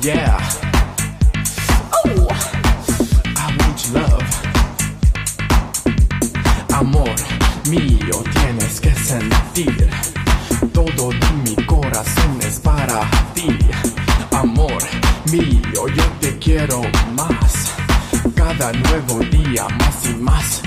Yeah. Oh. I want your love. Amor mío, tienes que sentir. Todo de mi corazón es para ti. Amor mío, yo te quiero más. Cada nuevo día más y más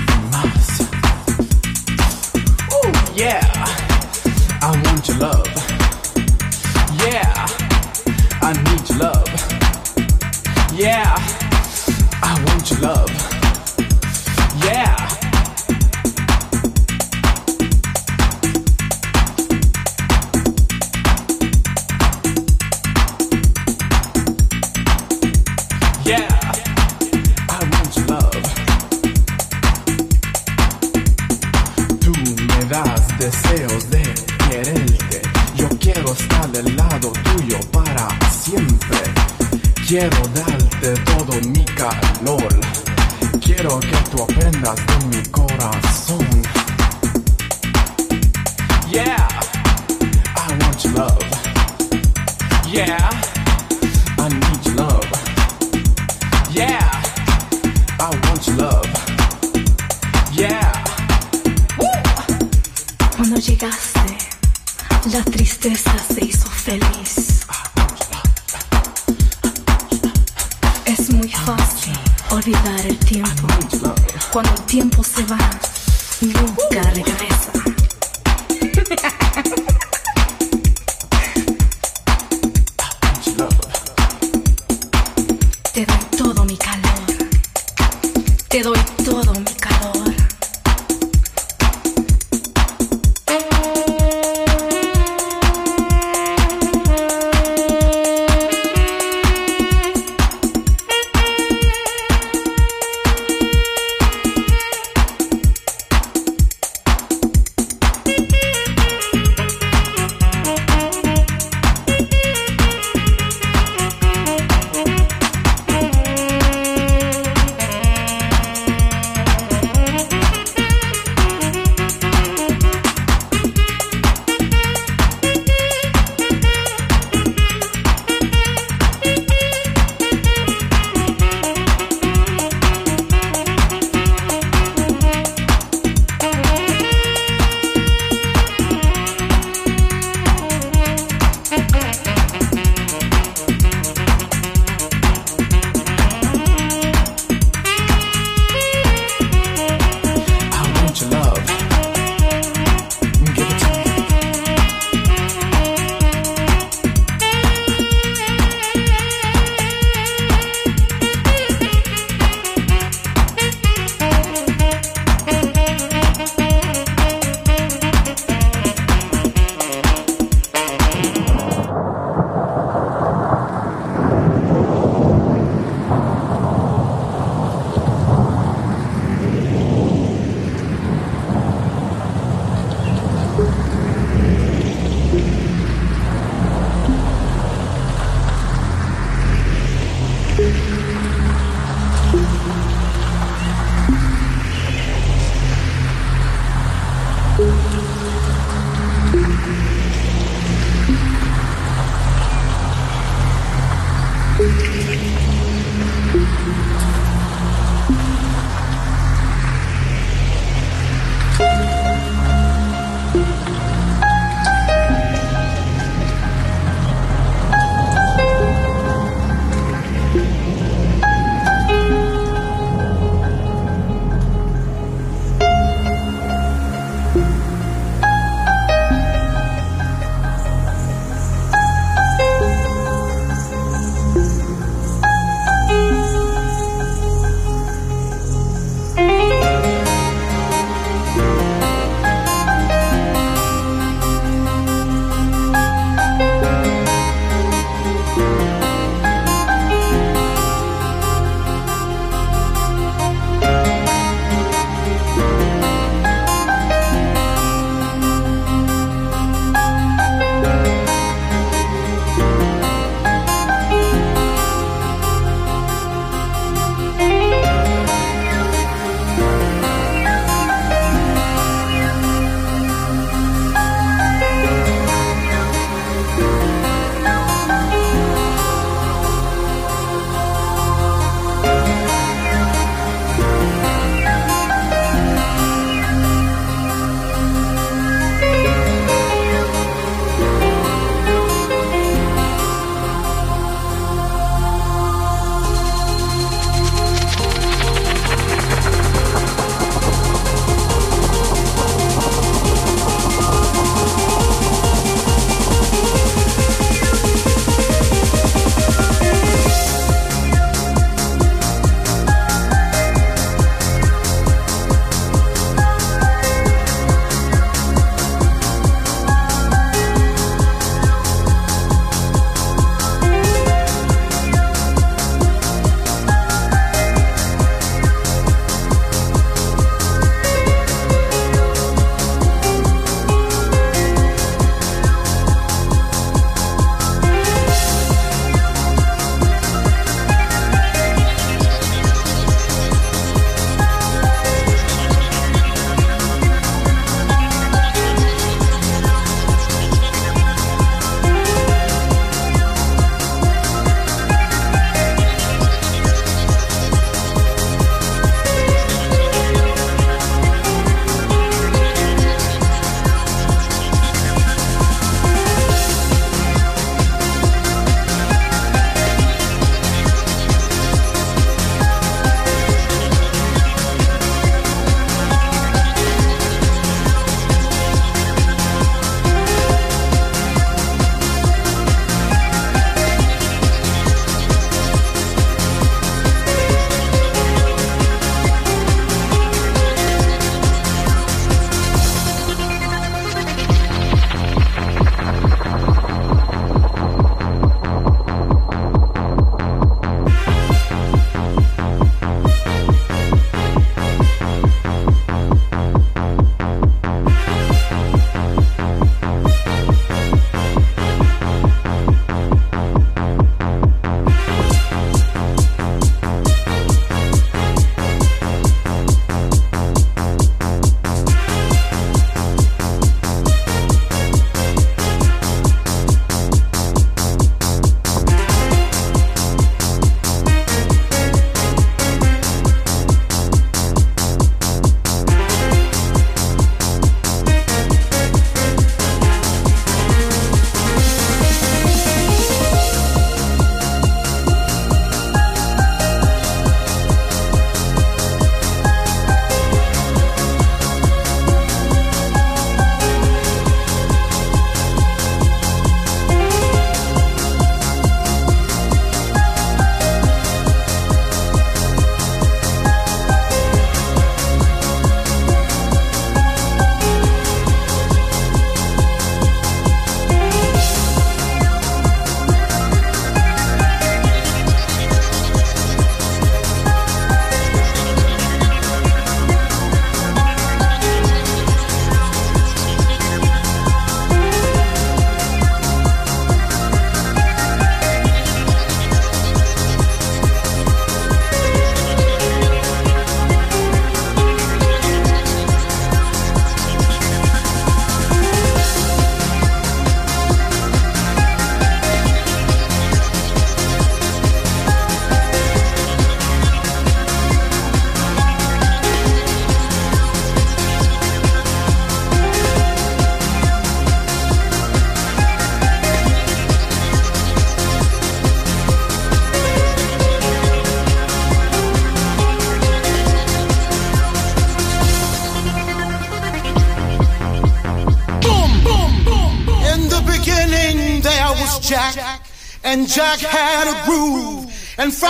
Quiero darte todo mi calor. Quiero que tú aprendas de mi corazón. Yeah, I want your love. Yeah, I need your love. Yeah, I want your love. Yeah. Cuando llegaste, la tristeza se hizo feliz. Cuando el tiempo se va,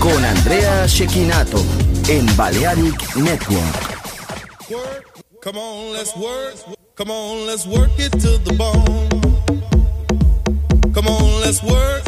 Con Andrea Shekinato en Balearic Network. Come on, let's work. Come on, let's work it to the bone. Come on, let's work.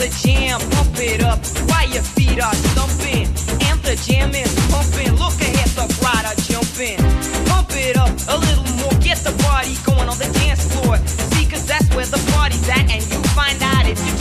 the jam, pump it up while your feet are thumping. And the jam is pumping. Look ahead, the bride are jumping. Pump it up a little more, get the party going on the dance floor. See, cause that's where the party's at, and you find out if you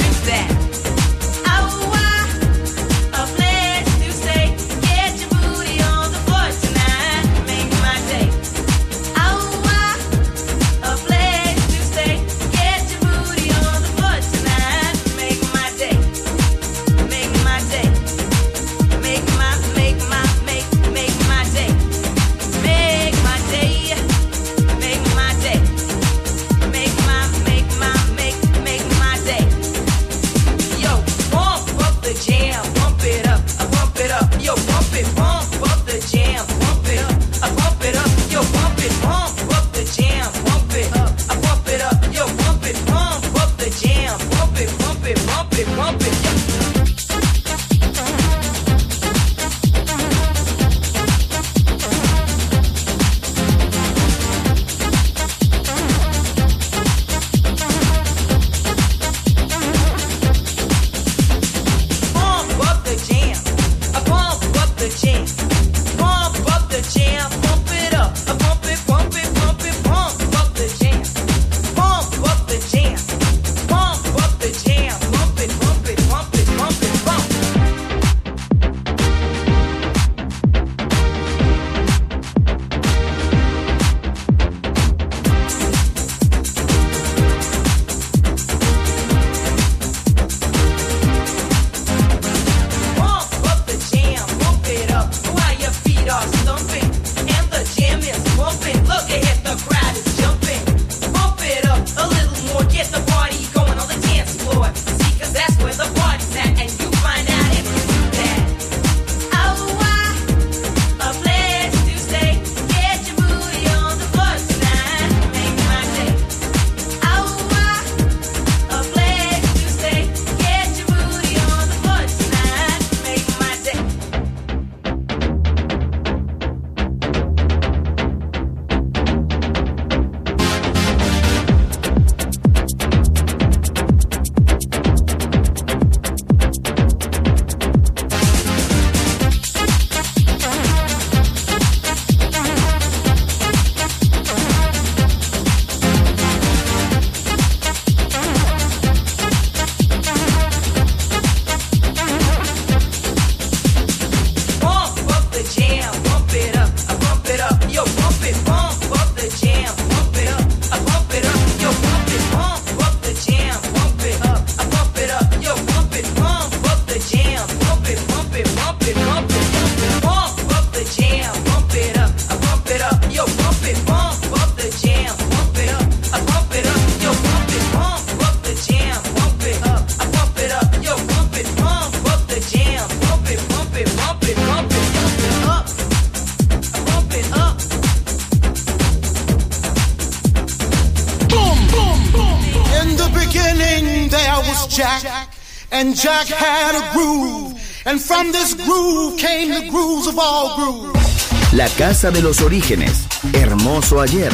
casa de los orígenes, hermoso ayer,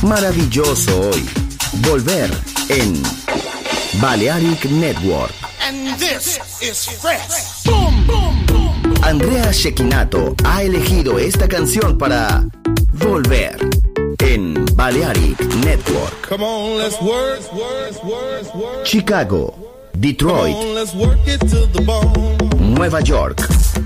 maravilloso hoy. Volver en Balearic Network. And this is fresh. Boom, boom, boom. Andrea Shekinato ha elegido esta canción para volver en Balearic Network. Come on, let's work. Chicago, Detroit, Come on, let's work it to the bone. Nueva York.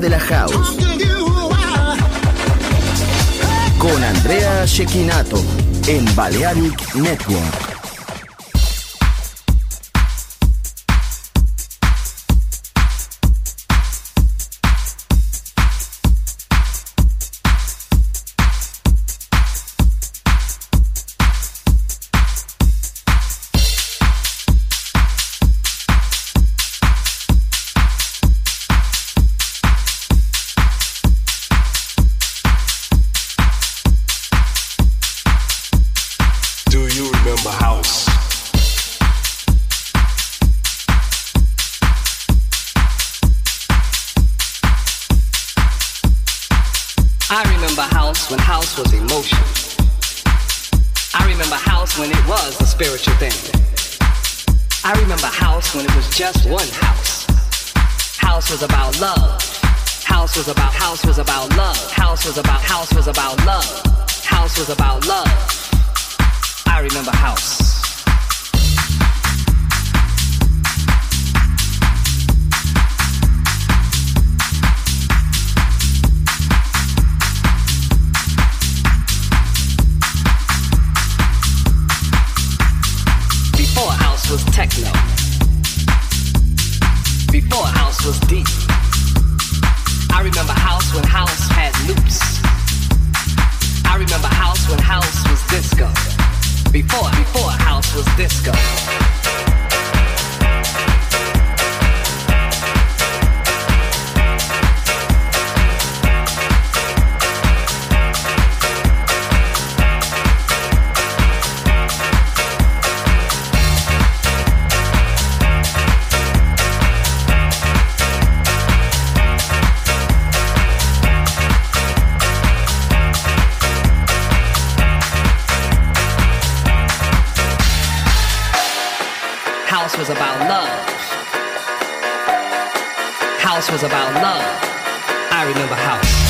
De la house. Con Andrea Shekinato. En Balearic Network. Spiritual thing. I remember house when it was just one house. House was about love. House was about house was about love. House was about house was about love. House was about love. I remember house. House was techno. Before house was deep. I remember house when house had loops. I remember house when house was disco. Before, before house was disco. Was about love. House was about love. I remember house.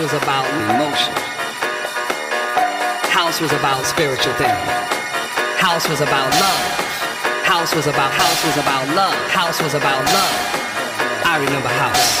Was about emotion. House was about spiritual things. House was about love. House was about house was about love. House was about love. I remember house.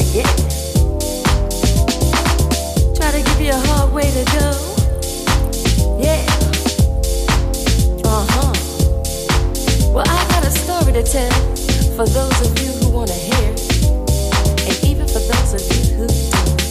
To. Try to give you a hard way to go. Yeah. Uh huh. Well, I got a story to tell for those of you who wanna hear, and even for those of you who don't.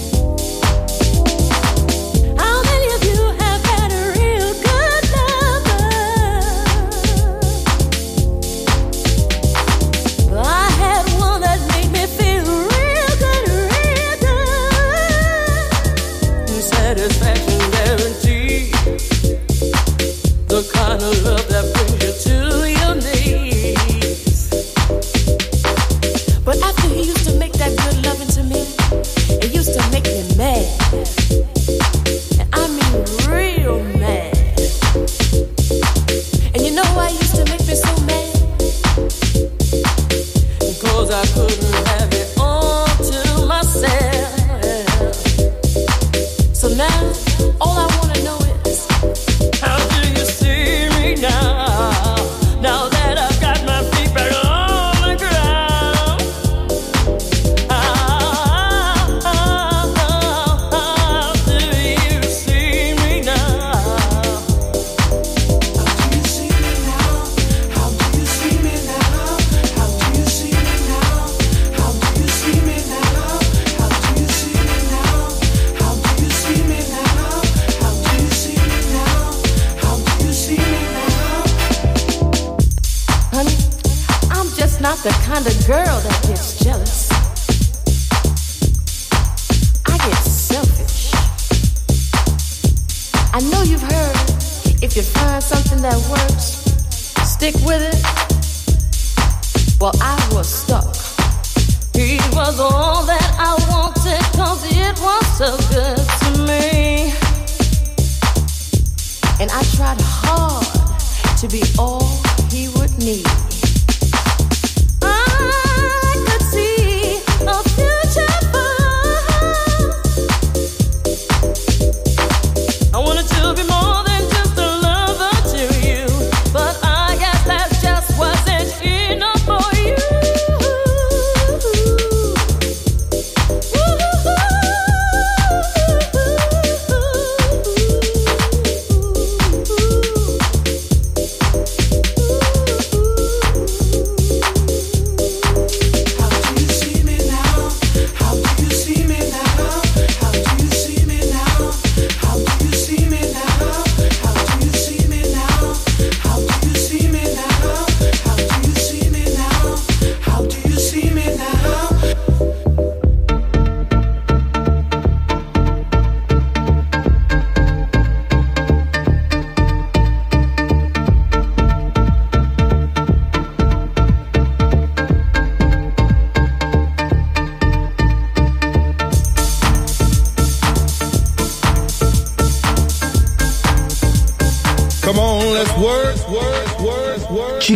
I know you've heard if you find something that works, stick with it. Well, I was stuck. He was all that I wanted cause it was so good to me. And I tried hard to be all he would need.